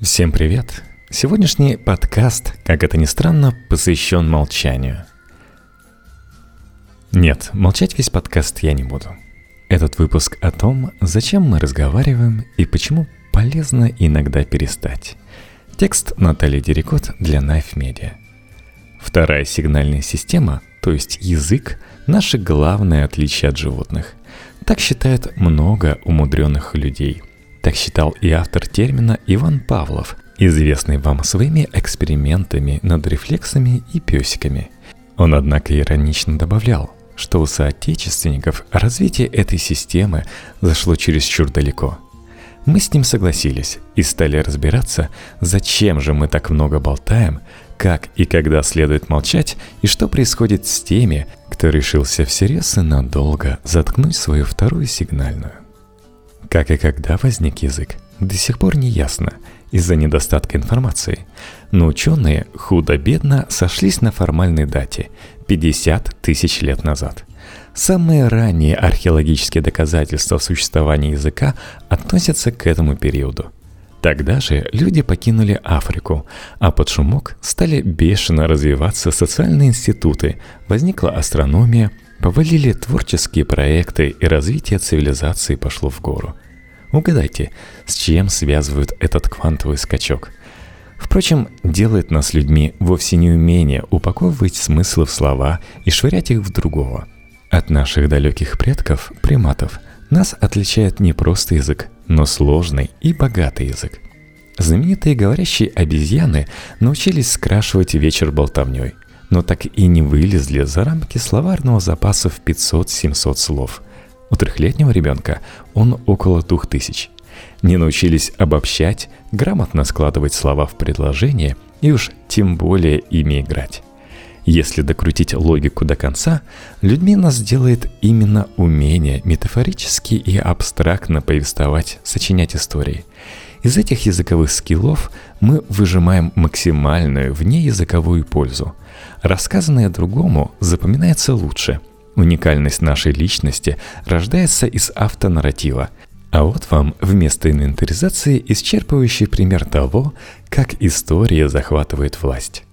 Всем привет! Сегодняшний подкаст, как это ни странно, посвящен молчанию. Нет, молчать весь подкаст я не буду. Этот выпуск о том, зачем мы разговариваем и почему полезно иногда перестать. Текст Натальи Дерекот для Knife Media. Вторая сигнальная система, то есть язык, наше главное отличие от животных. Так считают много умудренных людей – так считал и автор термина Иван Павлов, известный вам своими экспериментами над рефлексами и песиками. Он, однако, иронично добавлял, что у соотечественников развитие этой системы зашло чересчур далеко. Мы с ним согласились и стали разбираться, зачем же мы так много болтаем, как и когда следует молчать, и что происходит с теми, кто решился всерьез и надолго заткнуть свою вторую сигнальную. Как и когда возник язык, до сих пор не ясно из-за недостатка информации. Но ученые худо-бедно сошлись на формальной дате – 50 тысяч лет назад. Самые ранние археологические доказательства существования языка относятся к этому периоду. Тогда же люди покинули Африку, а под шумок стали бешено развиваться социальные институты, возникла астрономия, повалили творческие проекты и развитие цивилизации пошло в гору – Угадайте, с чем связывают этот квантовый скачок? Впрочем, делает нас людьми вовсе не умение упаковывать смыслы в слова и швырять их в другого. От наших далеких предков, приматов, нас отличает не просто язык, но сложный и богатый язык. Знаменитые говорящие обезьяны научились скрашивать вечер болтовней, но так и не вылезли за рамки словарного запаса в 500-700 слов – у трехлетнего ребенка он около двух тысяч. Не научились обобщать, грамотно складывать слова в предложения и уж тем более ими играть. Если докрутить логику до конца, людьми нас делает именно умение метафорически и абстрактно повествовать, сочинять истории. Из этих языковых скиллов мы выжимаем максимальную внеязыковую пользу. Рассказанное другому запоминается лучше – Уникальность нашей личности рождается из автонарратива. А вот вам вместо инвентаризации исчерпывающий пример того, как история захватывает власть.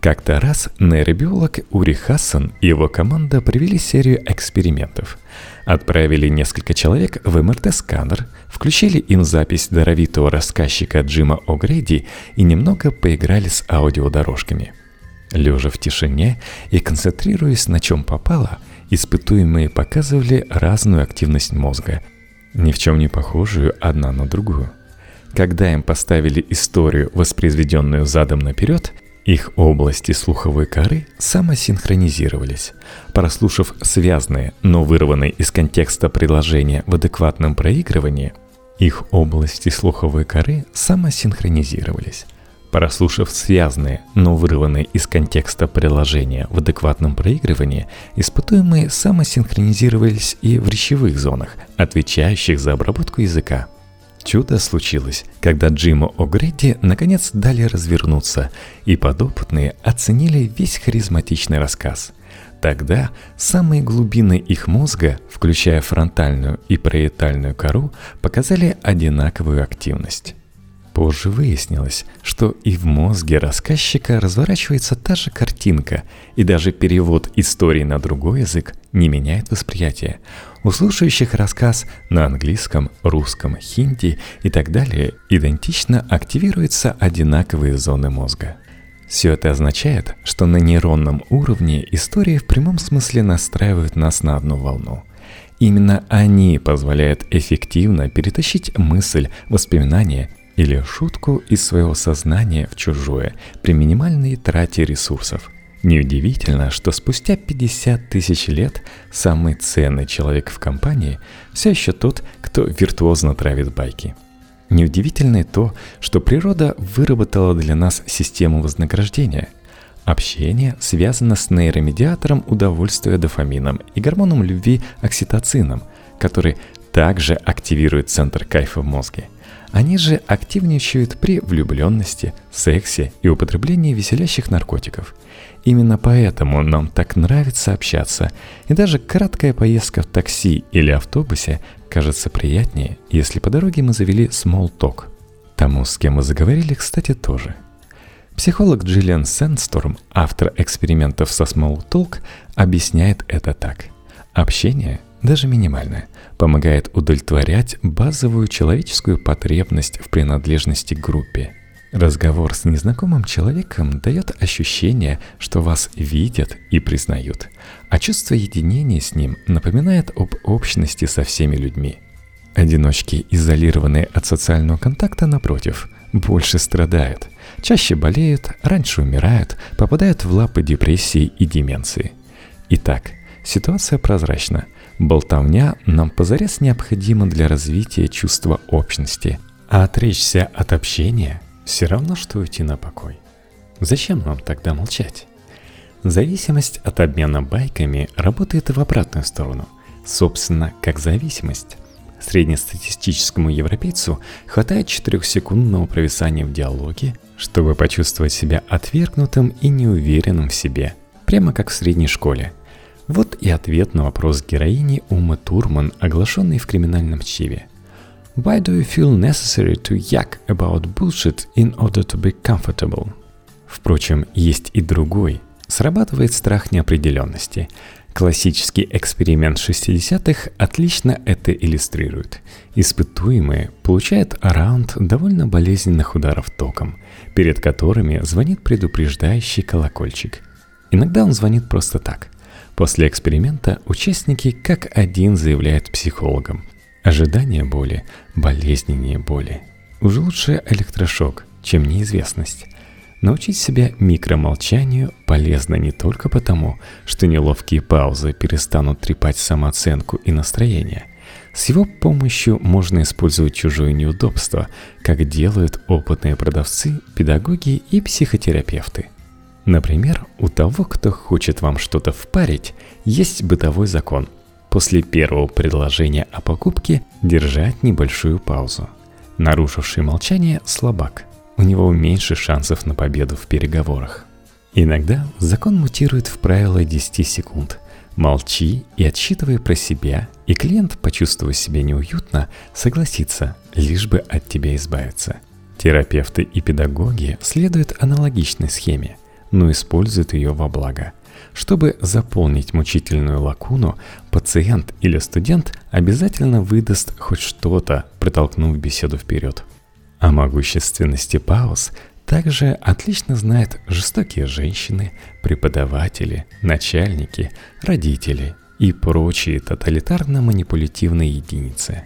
Как-то раз нейробиолог Ури Хассан и его команда провели серию экспериментов. Отправили несколько человек в МРТ-сканер, включили им запись даровитого рассказчика Джима О'Грейди и немного поиграли с аудиодорожками. Лежа в тишине и концентрируясь на чем попало – Испытуемые показывали разную активность мозга, ни в чем не похожую одна на другую. Когда им поставили историю, воспроизведенную задом наперед, их области слуховой коры самосинхронизировались. Прослушав связанные, но вырванные из контекста предложения в адекватном проигрывании, их области слуховой коры самосинхронизировались. Прослушав связанные, но вырванные из контекста приложения в адекватном проигрывании, испытуемые самосинхронизировались и в речевых зонах, отвечающих за обработку языка. Чудо случилось, когда Джиму О'Гредди наконец дали развернуться, и подопытные оценили весь харизматичный рассказ. Тогда самые глубины их мозга, включая фронтальную и париетальную кору, показали одинаковую активность. Позже выяснилось, что и в мозге рассказчика разворачивается та же картинка, и даже перевод истории на другой язык не меняет восприятие. У слушающих рассказ на английском, русском, хинди и так далее идентично активируются одинаковые зоны мозга. Все это означает, что на нейронном уровне истории в прямом смысле настраивают нас на одну волну. Именно они позволяют эффективно перетащить мысль, воспоминания или шутку из своего сознания в чужое при минимальной трате ресурсов. Неудивительно, что спустя 50 тысяч лет самый ценный человек в компании все еще тот, кто виртуозно травит байки. Неудивительно и то, что природа выработала для нас систему вознаграждения. Общение связано с нейромедиатором удовольствия дофамином и гормоном любви окситоцином, который также активирует центр кайфа в мозге – они же активничают при влюбленности, сексе и употреблении веселящих наркотиков. Именно поэтому нам так нравится общаться, и даже краткая поездка в такси или автобусе кажется приятнее, если по дороге мы завели small talk. Тому, с кем вы заговорили, кстати, тоже. Психолог Джиллиан Сэндсторм, автор экспериментов со Smalltalk, объясняет это так. Общение, даже минимальное, помогает удовлетворять базовую человеческую потребность в принадлежности к группе. Разговор с незнакомым человеком дает ощущение, что вас видят и признают, а чувство единения с ним напоминает об общности со всеми людьми – Одиночки, изолированные от социального контакта, напротив, больше страдают, чаще болеют, раньше умирают, попадают в лапы депрессии и деменции. Итак, ситуация прозрачна. Болтовня нам позарез необходима для развития чувства общности, а отречься от общения все равно, что уйти на покой. Зачем нам тогда молчать? Зависимость от обмена байками работает в обратную сторону, собственно, как зависимость. Среднестатистическому европейцу хватает 4-секундного провисания в диалоге, чтобы почувствовать себя отвергнутым и неуверенным в себе, прямо как в средней школе. И ответ на вопрос героини Умы Турман, оглашенный в криминальном чтиве. Why do you feel necessary to yak about bullshit in order to be comfortable? Впрочем, есть и другой. Срабатывает страх неопределенности – Классический эксперимент 60-х отлично это иллюстрирует. Испытуемые получают раунд довольно болезненных ударов током, перед которыми звонит предупреждающий колокольчик. Иногда он звонит просто так. После эксперимента участники как один заявляют психологам. Ожидание боли болезненнее боли. Уже лучше электрошок, чем неизвестность. Научить себя микромолчанию полезно не только потому, что неловкие паузы перестанут трепать самооценку и настроение. С его помощью можно использовать чужое неудобство, как делают опытные продавцы, педагоги и психотерапевты. Например, у того, кто хочет вам что-то впарить, есть бытовой закон. После первого предложения о покупке держать небольшую паузу. Нарушивший молчание – слабак – у него меньше шансов на победу в переговорах. Иногда закон мутирует в правило 10 секунд. Молчи и отсчитывай про себя, и клиент, почувствуя себя неуютно, согласится, лишь бы от тебя избавиться. Терапевты и педагоги следуют аналогичной схеме, но используют ее во благо. Чтобы заполнить мучительную лакуну, пациент или студент обязательно выдаст хоть что-то, протолкнув беседу вперед. О могущественности пауз также отлично знают жестокие женщины, преподаватели, начальники, родители и прочие тоталитарно-манипулятивные единицы.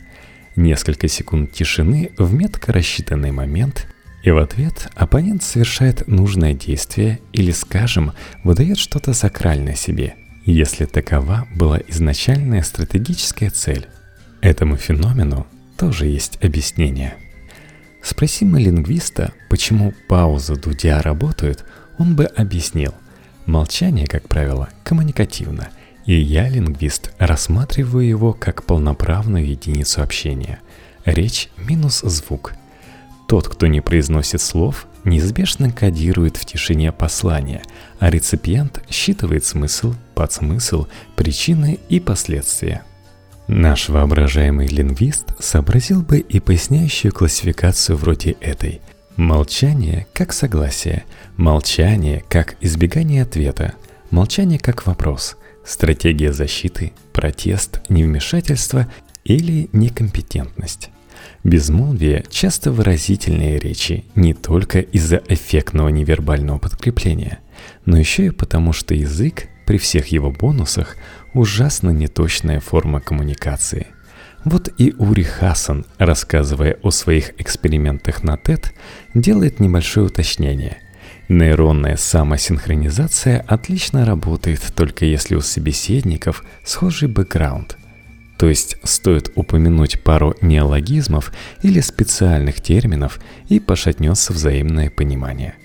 Несколько секунд тишины в метко рассчитанный момент, и в ответ оппонент совершает нужное действие или, скажем, выдает что-то сакральное себе, если такова была изначальная стратегическая цель. Этому феномену тоже есть объяснение – Спроси мы лингвиста, почему пауза Дудя работают, он бы объяснил. Молчание, как правило, коммуникативно, и я, лингвист, рассматриваю его как полноправную единицу общения. Речь минус звук. Тот, кто не произносит слов, неизбежно кодирует в тишине послание, а реципиент считывает смысл, подсмысл, причины и последствия – Наш воображаемый лингвист сообразил бы и поясняющую классификацию вроде этой. Молчание как согласие, молчание как избегание ответа, молчание как вопрос, стратегия защиты, протест, невмешательство или некомпетентность. Безмолвие – часто выразительные речи не только из-за эффектного невербального подкрепления, но еще и потому, что язык при всех его бонусах ужасно неточная форма коммуникации. Вот и Ури Хасан, рассказывая о своих экспериментах на TED, делает небольшое уточнение. Нейронная самосинхронизация отлично работает только если у собеседников схожий бэкграунд. То есть стоит упомянуть пару неологизмов или специальных терминов и пошатнется взаимное понимание –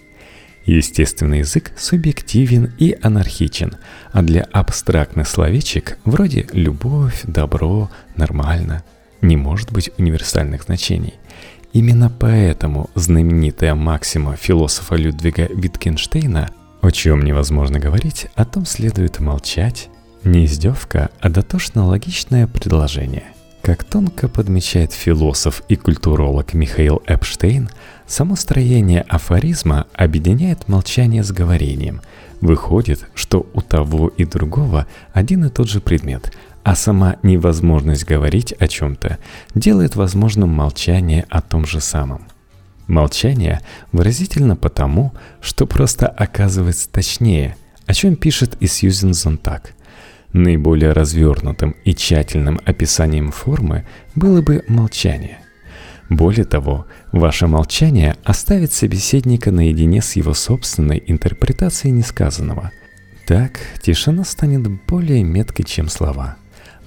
Естественный язык субъективен и анархичен, а для абстрактных словечек вроде «любовь», «добро», «нормально» не может быть универсальных значений. Именно поэтому знаменитая максима философа Людвига Виткенштейна «О чем невозможно говорить, о том следует молчать» не издевка, а дотошно логичное предложение. Как тонко подмечает философ и культуролог Михаил Эпштейн, само строение афоризма объединяет молчание с говорением. Выходит, что у того и другого один и тот же предмет, а сама невозможность говорить о чем-то делает возможным молчание о том же самом. Молчание выразительно потому, что просто оказывается точнее, о чем пишет и Сьюзен Зонтак – Наиболее развернутым и тщательным описанием формы было бы молчание. Более того, ваше молчание оставит собеседника наедине с его собственной интерпретацией несказанного. Так тишина станет более меткой, чем слова,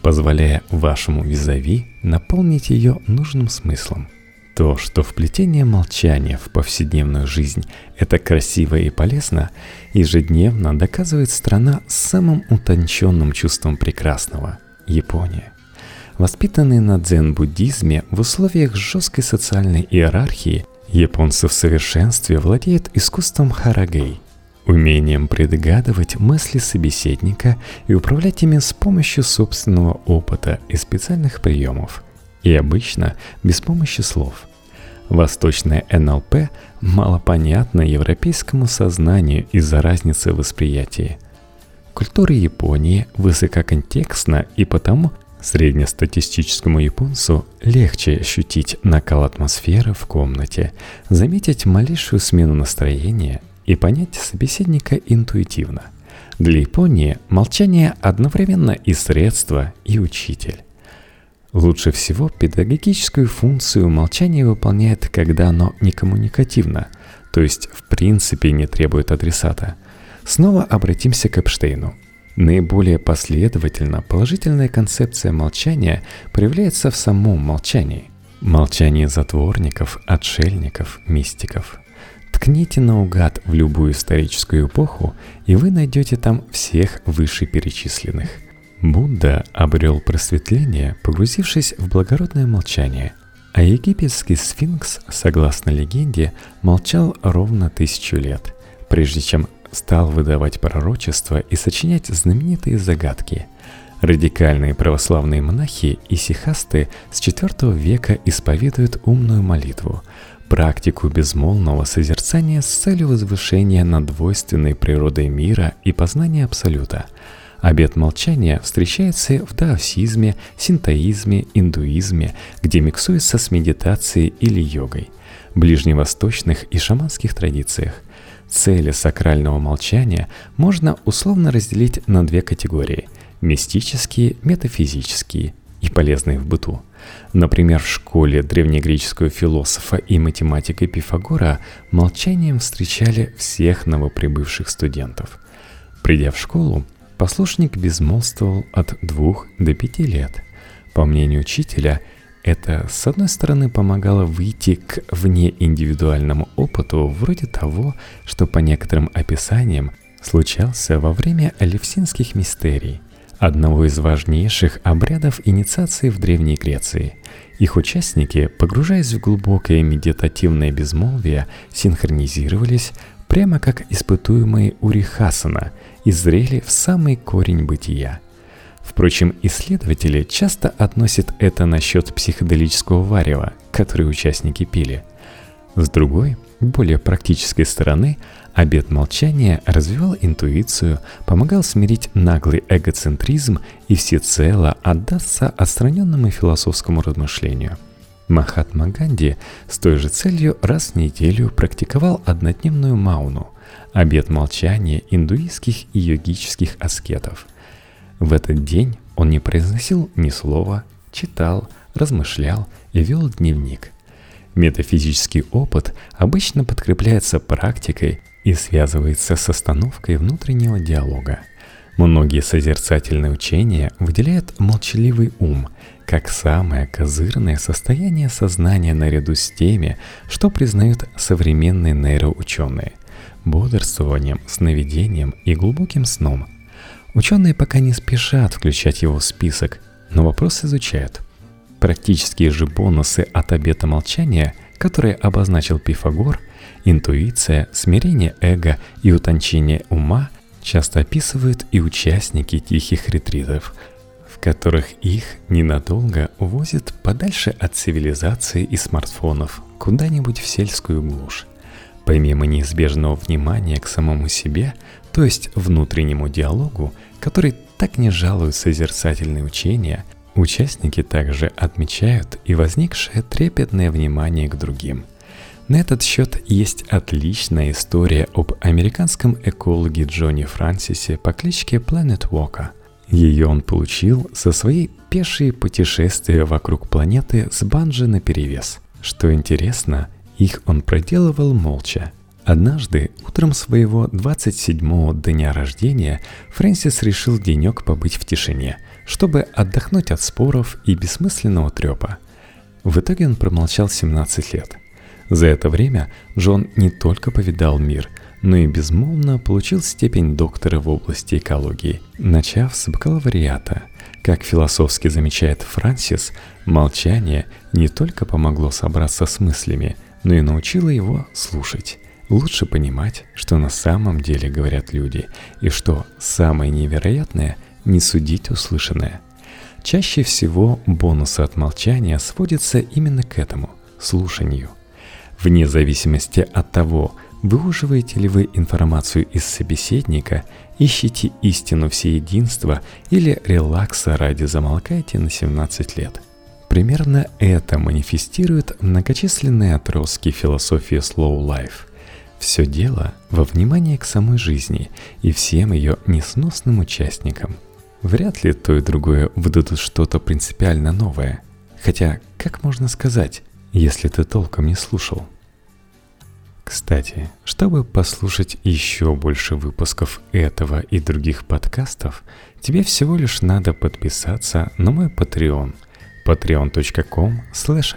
позволяя вашему визави наполнить ее нужным смыслом – то, что вплетение молчания в повседневную жизнь – это красиво и полезно, ежедневно доказывает страна с самым утонченным чувством прекрасного – Япония. Воспитанные на дзен-буддизме в условиях жесткой социальной иерархии, японцы в совершенстве владеют искусством харагей – умением предугадывать мысли собеседника и управлять ими с помощью собственного опыта и специальных приемов – и обычно без помощи слов. Восточное НЛП мало понятно европейскому сознанию из-за разницы в восприятии. Культура Японии высококонтекстна и потому среднестатистическому японцу легче ощутить накал атмосферы в комнате, заметить малейшую смену настроения и понять собеседника интуитивно. Для Японии молчание одновременно и средство, и учитель. Лучше всего педагогическую функцию молчание выполняет, когда оно не коммуникативно, то есть в принципе не требует адресата. Снова обратимся к Эпштейну. Наиболее последовательно положительная концепция молчания проявляется в самом молчании. Молчание затворников, отшельников, мистиков. Ткните наугад в любую историческую эпоху, и вы найдете там всех вышеперечисленных – Будда обрел просветление, погрузившись в благородное молчание, а египетский сфинкс, согласно легенде, молчал ровно тысячу лет, прежде чем стал выдавать пророчества и сочинять знаменитые загадки. Радикальные православные монахи и сихасты с IV века исповедуют умную молитву, практику безмолвного созерцания с целью возвышения над двойственной природой мира и познания Абсолюта – Обет молчания встречается в даосизме, синтоизме, индуизме, где миксуется с медитацией или йогой, ближневосточных и шаманских традициях. Цели сакрального молчания можно условно разделить на две категории – мистические, метафизические и полезные в быту. Например, в школе древнегреческого философа и математика Пифагора молчанием встречали всех новоприбывших студентов. Придя в школу, Послушник безмолвствовал от двух до пяти лет. По мнению учителя, это, с одной стороны, помогало выйти к внеиндивидуальному опыту вроде того, что по некоторым описаниям случался во время Алевсинских мистерий, одного из важнейших обрядов инициации в Древней Греции. Их участники, погружаясь в глубокое медитативное безмолвие, синхронизировались прямо как испытуемые Урихасана – и зрели в самый корень бытия. Впрочем, исследователи часто относят это насчет психоделического варева, который участники пили. С другой, более практической стороны, обет молчания развивал интуицию, помогал смирить наглый эгоцентризм и всецело отдаться отстраненному философскому размышлению. Махатма Ганди с той же целью раз в неделю практиковал однодневную мауну – обет молчания индуистских и йогических аскетов. В этот день он не произносил ни слова, читал, размышлял и вел дневник. Метафизический опыт обычно подкрепляется практикой и связывается с остановкой внутреннего диалога. Многие созерцательные учения выделяют молчаливый ум как самое козырное состояние сознания наряду с теми, что признают современные нейроученые – бодрствованием, сновидением и глубоким сном. Ученые пока не спешат включать его в список, но вопрос изучают. Практические же бонусы от обета молчания, которые обозначил Пифагор, интуиция, смирение эго и утончение ума часто описывают и участники тихих ретритов, которых их ненадолго увозят подальше от цивилизации и смартфонов, куда-нибудь в сельскую глушь. Помимо неизбежного внимания к самому себе, то есть внутреннему диалогу, который так не жалуют созерцательные учения, участники также отмечают и возникшее трепетное внимание к другим. На этот счет есть отличная история об американском экологе Джонни Франсисе по кличке Planet Walker. Ее он получил за свои пешие путешествия вокруг планеты с банджи наперевес. Что интересно, их он проделывал молча. Однажды, утром своего 27-го дня рождения, Фрэнсис решил денек побыть в тишине, чтобы отдохнуть от споров и бессмысленного трепа. В итоге он промолчал 17 лет. За это время Джон не только повидал мир, но и безмолвно получил степень доктора в области экологии, начав с бакалавриата. Как философски замечает Франсис, молчание не только помогло собраться с мыслями – но и научила его слушать, лучше понимать, что на самом деле говорят люди, и что самое невероятное – не судить услышанное. Чаще всего бонусы от молчания сводятся именно к этому – слушанию. Вне зависимости от того, выуживаете ли вы информацию из собеседника, ищите истину всеединства или релакса ради замолкайте на 17 лет – Примерно это манифестирует многочисленные отростки философии Slow Life. Все дело во внимании к самой жизни и всем ее несносным участникам. Вряд ли то и другое выдадут что-то принципиально новое. Хотя, как можно сказать, если ты толком не слушал? Кстати, чтобы послушать еще больше выпусков этого и других подкастов, тебе всего лишь надо подписаться на мой Patreon – patreon.com slash